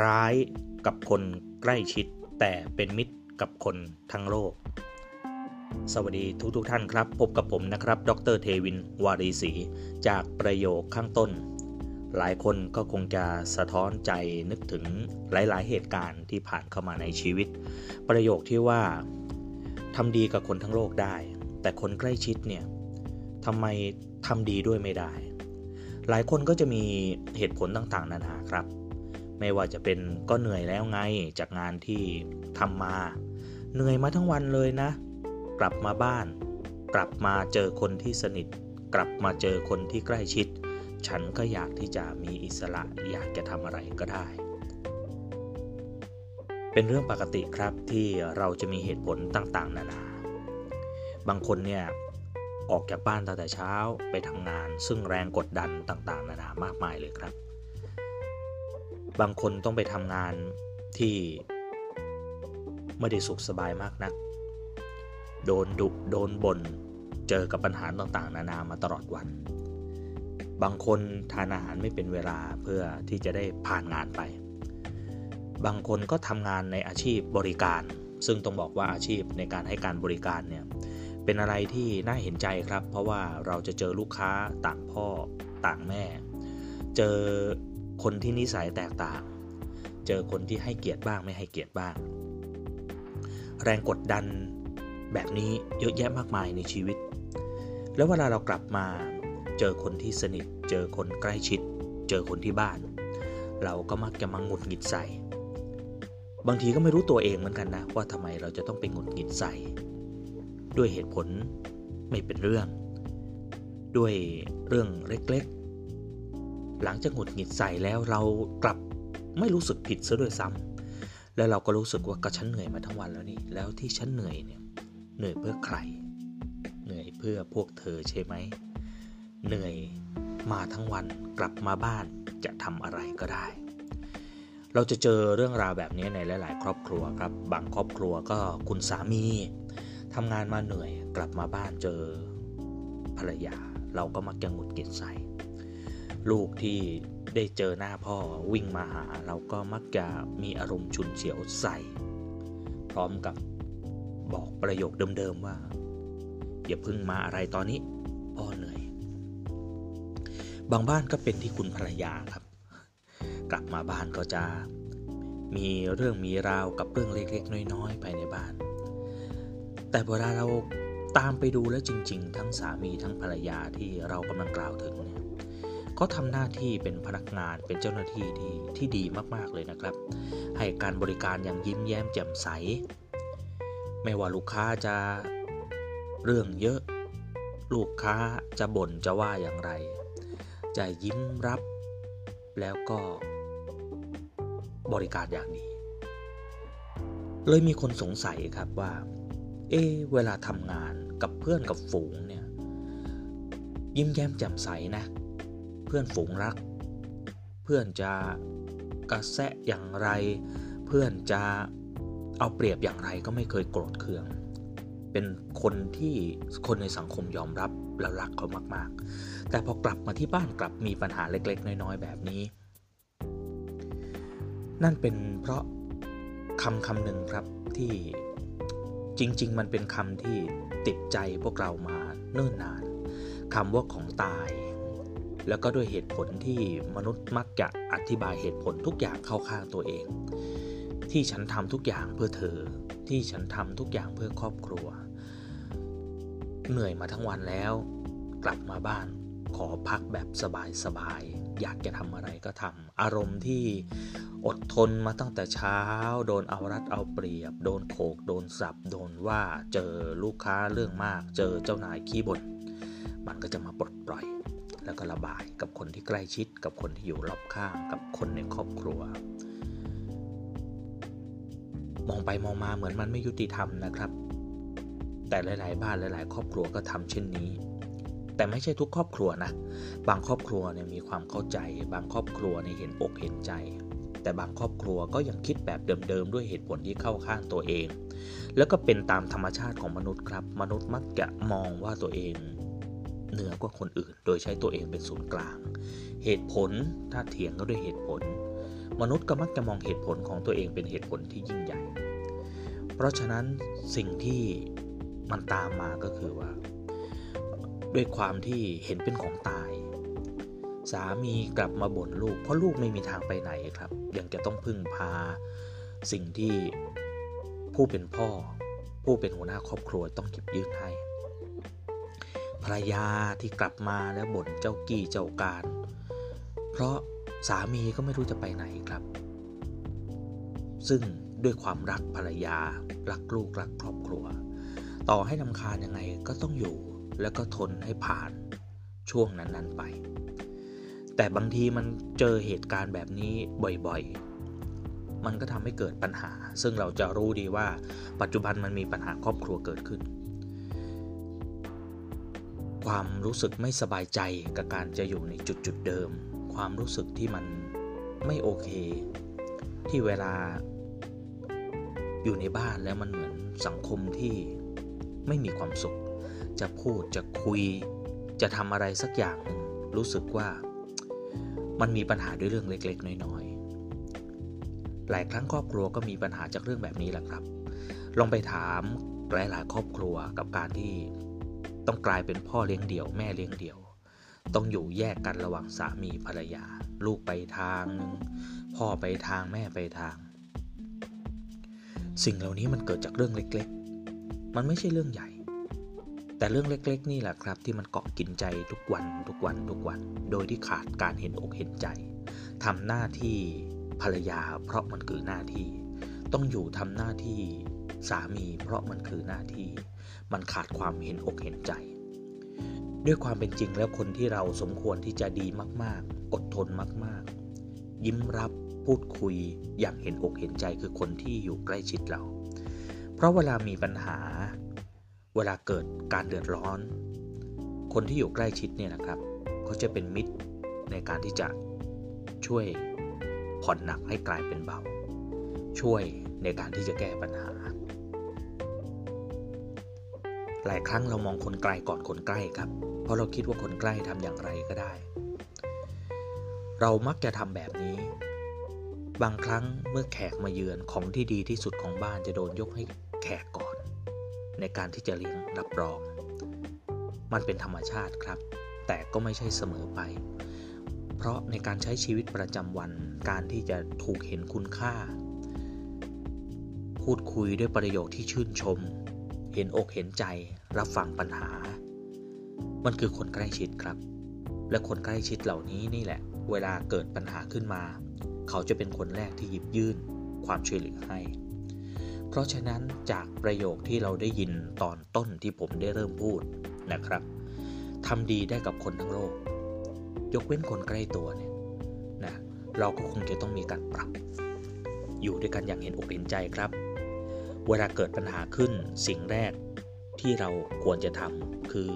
ร้ายกับคนใกล้ชิด แต่เป็นมิตรกับคนทั้งโลก สวัสดีทุกทุกท่านครับ พบกับผมนะครับ ดรเทวิน วารีศรีจากประโยคข้างต้น หลายคนก็คงจะสะท้อนใจนึกถึงหลาย ๆ เหตุการณ์ที่ผ่านเข้ามาในชีวิต ประโยคที่ว่าทำดีกับคนทั้งโลกได้ แต่คนใกล้ชิดเนี่ยทำไมทำดีด้วยไม่ได้ หลายคนก็จะมีเหตุผลต่าง ๆ นานาครับ ไม่ว่าจะเป็นก็เหนื่อยแล้วไงจากงานที่ทำมา เหนื่อยมาทั้งวันเลยนะ กลับมาบ้าน กลับมาเจอคนที่สนิท กลับมาเจอคนที่ใกล้ชิด ฉันก็อยากที่จะมีอิสระอยากจะทำอะไรก็ได้ เป็นเรื่องปกติครับที่เราจะมีเหตุผลต่างๆ นานา บางคนเนี่ยออกจากบ้านตั้งแต่เช้าไปทำงาน ซึ่งแรงกดดันต่างๆ นานามากมายเลยครับ บางคนต้องไปทำงานที่ไม่ได้สุขสบายมากนัก โดนดุโดนบน่นเจอกับปัญหาต่างๆ นานามาตลอดวัน บางคนทานอาหารไม่เป็นเวลาเพื่อที่จะได้ผ่านงานไป บางคนก็ทำงานในอาชีพบริการ ซึ่งต้องบอกว่าอาชีพในการให้การบริการเนี่ยเป็นอะไรที่น่าเห็นใจครับ เพราะว่าเราจะเจอลูกค้าต่างพ่อต่างแม่ เจอ คนที่นิสัยแตกต่าง เจอคนที่ให้เกียรติบ้างไม่ให้เกียรติบ้าง แรงกดดันแบบนี้เยอะแยะมากมายในชีวิต แล้วเวลาเรากลับมาเจอคนที่สนิท เจอคนใกล้ชิด เจอคนที่บ้าน เราก็มักจะมาหงุดหงิดใส่บางทีก็ไม่รู้ตัวเองเหมือนกันนะ ว่าทำไมเราจะต้องไปหงุดหงิดใส่ ด้วยเหตุผลไม่เป็นเรื่อง ด้วยเรื่องเล็กๆ หลังจากหงุดหงิดใส่แล้วเรากลับไม่รู้สึกผิดซะด้วยซ้ำแล้วเราก็รู้สึกว่าก็ฉันเหนื่อยมาทั้งวันแล้วนี่ แล้วที่ฉันเหนื่อยเนี่ย เหนื่อยเพื่อใคร เหนื่อยเพื่อพวกเธอใช่ไหม เหนื่อยมาทั้งวันกลับมาบ้านจะทำอะไรก็ได้ เราจะเจอเรื่องราวแบบนี้ในหลาย ๆ ครอบครัวครับ บางครอบครัวก็คุณสามีทำงานมาเหนื่อยกลับมาบ้านเจอภรรยา เราก็มักจะหงุดหงิดใส่ ลูกที่ได้เจอหน้าพ่อวิ่งมาหา เราก็มักจะมีอารมณ์ฉุนเฉียวใส่ พร้อมกับบอกประโยคเดิมๆว่า อย่าพึ่งมาอะไรตอนนี้พ่อเหนื่อย บางบ้านก็เป็นที่คุณภรรยาครับ กลับมาบ้านก็จะมีเรื่องมีราวกับเรื่องเล็กๆ น้อยๆภายในบ้าน แต่เวลาเราตามไปดูแล้วจริง ๆ ทั้งสามีทั้งภรรยาที่เรากำลังกล่าวถึง เนี่ยเขาทำหน้าที่เป็นพนักงานเป็นเจ้าหน้าที่ที่ที่ดีมากๆเลยนะครับ ให้การบริการอย่างยิ้มแย้มแจ่มใส ไม่ว่าลูกค้าจะเรื่องเยอะ ลูกค้าจะบ่นจะว่าอย่างไร จะยิ้มรับแล้วก็บริการอย่างดีเลยมีคนสงสัยครับว่า เอเวลาทำงานกับเพื่อนกับฝูงเนี่ย ยิ้มแย้มแจ่มใสนะ พื่อนฝูงรัก เพื่อนจะกระแสะอย่างไร เพื่อนจะเอาเปรียบอย่างไรก็ไม่เคยโกรธเคือง เป็นคนที่คนในสังคมยอมรับและรักเขามาก ๆ แต่พอกลับมาที่บ้านกลับมีปัญหาเล็ก ๆ น้อย ๆ แบบนี้ นั่นเป็นเพราะคำคำหนึ่งครับที่จริง ๆ มันเป็นคำที่ติดใจพวกเรามาเนิ่นนานคำว่าของตาย แล้วก็ด้วยเหตุผลที่มนุษย์มักจะอธิบายเหตุผลทุกอย่างเข้าข้างตัวเอง ที่ฉันทำทุกอย่างเพื่อเธอ ที่ฉันทำทุกอย่างเพื่อครอบครัว เหนื่อยมาทั้งวันแล้ว กลับมาบ้านขอพักแบบสบายๆ อยากจะทำอะไรก็ทำ อารมณ์ที่อดทนมาตั้งแต่เช้า โดนเอารัดเอาเปรียบ โดนโขก โดนสับ โดนว่า เจอลูกค้าเรื่องมาก เจอเจ้านายขี้บน่น มันก็จะมาปลดปล่อย แล้วก็ระบายกับคนที่ใกล้ชิด กับคนที่อยู่รอบข้าง กับคนในครอบครัว มองไปมองมาเหมือนมันไม่ยุติธรรมนะครับ แต่หลาย ๆ บ้านหลาย ๆ ครอบครัวก็ทำเช่นนี้ แต่ไม่ใช่ทุกครอบครัวนะ บางครอบครัวเนี่ยมีความเข้าใจ บางครอบครัวเนี่ยเห็นอกเห็นใจ แต่บางครอบครัวก็ยังคิดแบบเดิม ๆ ด้วยเหตุผลที่เข้าข้างตัวเอง แล้วก็เป็นตามธรรมชาติของมนุษย์ครับ มนุษย์มักจะมองว่าตัวเอง เหนือกว่าคนอื่น โดยใช้ตัวเองเป็นศูนย์กลาง เหตุผลถ้าเถียงก็ด้วยเหตุผล มนุษย์ก็มักจะมองเหตุผลของตัวเองเป็นเหตุผลที่ยิ่งใหญ่ เพราะฉะนั้นสิ่งที่มันตามมาก็คือว่า ด้วยความที่เห็นเป็นของตาย สามีกลับมาบ่นลูก เพราะลูกไม่มีทางไปไหนครับ ยังจะต้องพึ่งพาสิ่งที่ผู้เป็นพ่อ ผู้เป็นหัวหน้าครอบครัวต้องหยิบยื่นให้ ภรรยาที่กลับมาแล้วบ่นเจ้ากี้เจ้าการ เพราะสามีก็ไม่รู้จะไปไหนครับ ซึ่งด้วยความรักภรรยา รักลูกรักครอบครัว ต่อให้นำคาญยังไงก็ต้องอยู่แล้วก็ทนให้ผ่านช่วงนั้นๆไป แต่บางทีมันเจอเหตุการณ์แบบนี้บ่อยๆ มันก็ทำให้เกิดปัญหา ซึ่งเราจะรู้ดีว่าปัจจุบันมันมีปัญหาครอบครัวเกิดขึ้น ความรู้สึกไม่สบายใจกับการจะอยู่ในจุดจุดเดิม ความรู้สึกที่มันไม่โอเค ที่เวลาอยู่ในบ้านแล้วมันเหมือนสังคมที่ไม่มีความสุข จะพูดจะคุย จะทำอะไรสักอย่าง รู้สึกว่ามันมีปัญหาด้วยเรื่องเล็กๆ น้อยๆ หลายครั้งครอบครัวก็มีปัญหาจากเรื่องแบบนี้แหละครับ ลองไปถามหลายๆครอบครัวกับการที่ ต้องกลายเป็นพ่อเลี้ยงเดี่ยวแม่เลี้ยงเดี่ยว ต้องอยู่แยกกันระหว่างสามีภรรยา ลูกไปทางหนึ่งพ่อไปทางแม่ไปทาง สิ่งเหล่านี้มันเกิดจากเรื่องเล็กๆ มันไม่ใช่เรื่องใหญ่ แต่เรื่องเล็ก ๆ นี่แหละครับ ที่มันเกาะกินใจทุกวันทุกวันทุกวัน โดยที่ขาดการเห็นอกเห็นใจทำหน้าที่ภรรยาเพราะมันคือหน้าที่ ต้องอยู่ทำหน้าที่ สามีเพราะมันคือหน้าที่ มันขาดความเห็นอกเห็นใจ ด้วยความเป็นจริงแล้วคนที่เราสมควรที่จะดีมากๆ อดทนมากๆ ยิ้มรับพูดคุยอย่างเห็นอกเห็นใจคือคนที่อยู่ใกล้ชิดเรา เพราะเวลามีปัญหา เวลาเกิดการเดือดร้อน คนที่อยู่ใกล้ชิดเนี่ยนะครับเขาจะเป็นมิตรในการที่จะช่วยผ่อนหนักให้กลายเป็นเบา ช่วยในการที่จะแก้ปัญหา หลายครั้งเรามองคนไกลก่อนคนใกล้ครับ เพราะเราคิดว่าคนใกล้ทำอย่างไรก็ได้ เรามักจะทำแบบนี้ บางครั้งเมื่อแขกมาเยือนของที่ดีที่สุดของบ้านจะโดนยกให้แขกก่อน ในการที่จะเลี้ยงรับรอง มันเป็นธรรมชาติครับ แต่ก็ไม่ใช่เสมอไป เพราะในการใช้ชีวิตประจำวันการที่จะถูกเห็นคุณค่า พูดคุยด้วยประโยคที่ชื่นชม เห็นอกเห็นใจรับฟังปัญหา มันคือคนใกล้ชิดครับ และคนใกล้ชิดเหล่านี้นี่แหละ เวลาเกิดปัญหาขึ้นมา เขาจะเป็นคนแรกที่หยิบยื่นความช่วยเหลือให้ เพราะฉะนั้นจากประโยคที่เราได้ยินตอนต้นที่ผมได้เริ่มพูดนะครับทำดีได้กับคนทั้งโลก ยกเว้นคนใกล้ตัวเนี่ยนะเราก็คงจะต้องมีการปรับ อยู่ด้วยกันอย่างเห็นอกเห็นใจครับ เวลาเกิดปัญหาขึ้นสิ่งแรกที่เราควรจะทำคือ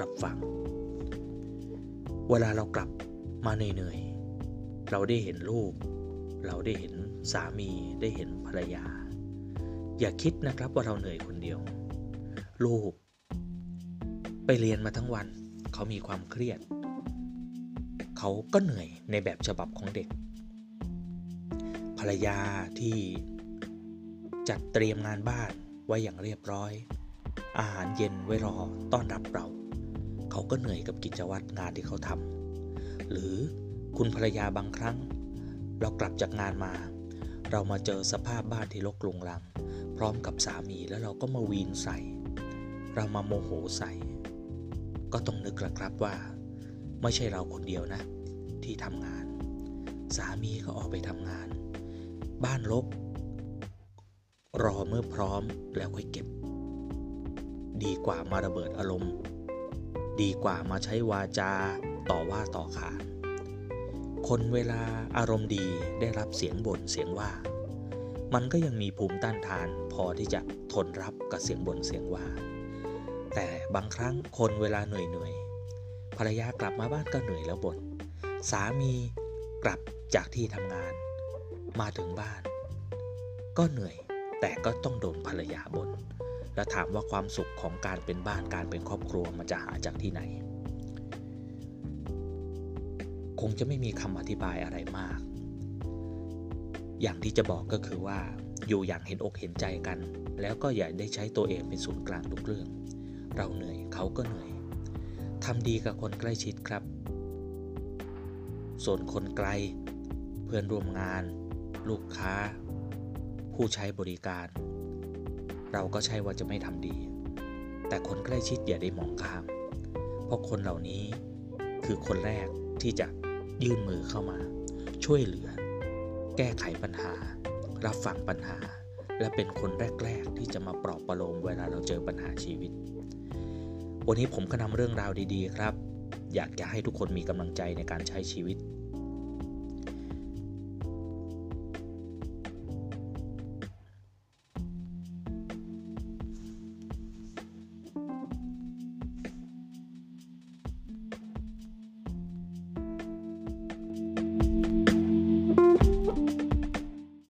รับฟัง เวลาเรากลับมาเหนื่อยๆเราได้เห็นลูก เราได้เห็นสามีได้เห็นภรรยา อย่าคิดนะครับว่าเราเหนื่อยคนเดียว ลูก ไปเรียนมาทั้งวัน เขามีความเครียด เขาก็เหนื่อยในแบบฉบับของเด็ก ภรรยาที่ จัดเตรียมงานบ้านไว้อย่างเรียบร้อย อาหารเย็นไว้รอต้อนรับเรา เขาก็เหนื่อยกับกิจวัตรงานที่เขาทำหรือคุณภรรยาบางครั้ง เรากลับจากงานมา เรามาเจอสภาพบ้านที่รกรุงรัง พร้อมกับสามีแล้วเราก็มาวีนใส่ เรามาโมโหใส่ ก็ต้องนึกละครับว่า ไม่ใช่เราคนเดียวนะ ที่ทำงาน สามีก็ออกไปทำงาน บ้านรก รอเมื่อพร้อมแล้วค่อยเก็บ ดีกว่ามาระเบิดอารมณ์ ดีกว่ามาใช้วาจาต่อว่าต่อขานคนเวลาอารมณ์ดีได้รับเสียงบ่นเสียงว่า มันก็ยังมีภูมิต้านทานพอที่จะทนรับกับเสียงบ่นเสียงว่า แต่บางครั้งคนเวลาเหนื่อยเหนื่อยภรรยากลับมาบ้านก็เหนื่อยแล้วบน่นสามีกลับจากที่ทำงาน มาถึงบ้าน ก็เหนื่อย แต่ก็ต้องโดนภรรยาบน่นแล้วถามว่าความสุขของการเป็นบ้านการเป็นครอบครัวมันจะหาจากที่ไหน คงจะไม่มีคำอธิบายอะไรมาก อย่างที่จะบอกก็คือว่า อยู่อย่างเห็นอกเห็นใจกัน แล้วก็อย่าได้ใช้ตัวเองเป็นศูนย์กลางทุกเรื่อง เราเหนื่อยเขาก็เหนื่อยทำดีกับคนใกล้ชิดครับ ส่วนคนไกล เพื่อนร่วมงาน ลูกค้า ผู้ใช้บริการ เราก็ใช่ว่าจะไม่ทำดี แต่คนใกล้ชิดอย่าได้มองข้าม เพราะคนเหล่านี้คือคนแรกที่จะยื่นมือเข้ามา ช่วยเหลือ แก้ไขปัญหา รับฟังปัญหา และเป็นคนแรก ๆ ที่จะมาปลอบประโลมเวลาเราเจอปัญหาชีวิต วันนี้ผมก็นำเรื่องราวดี ๆ ครับ อยากจะให้ทุกคนมีกำลังใจในการใช้ชีวิต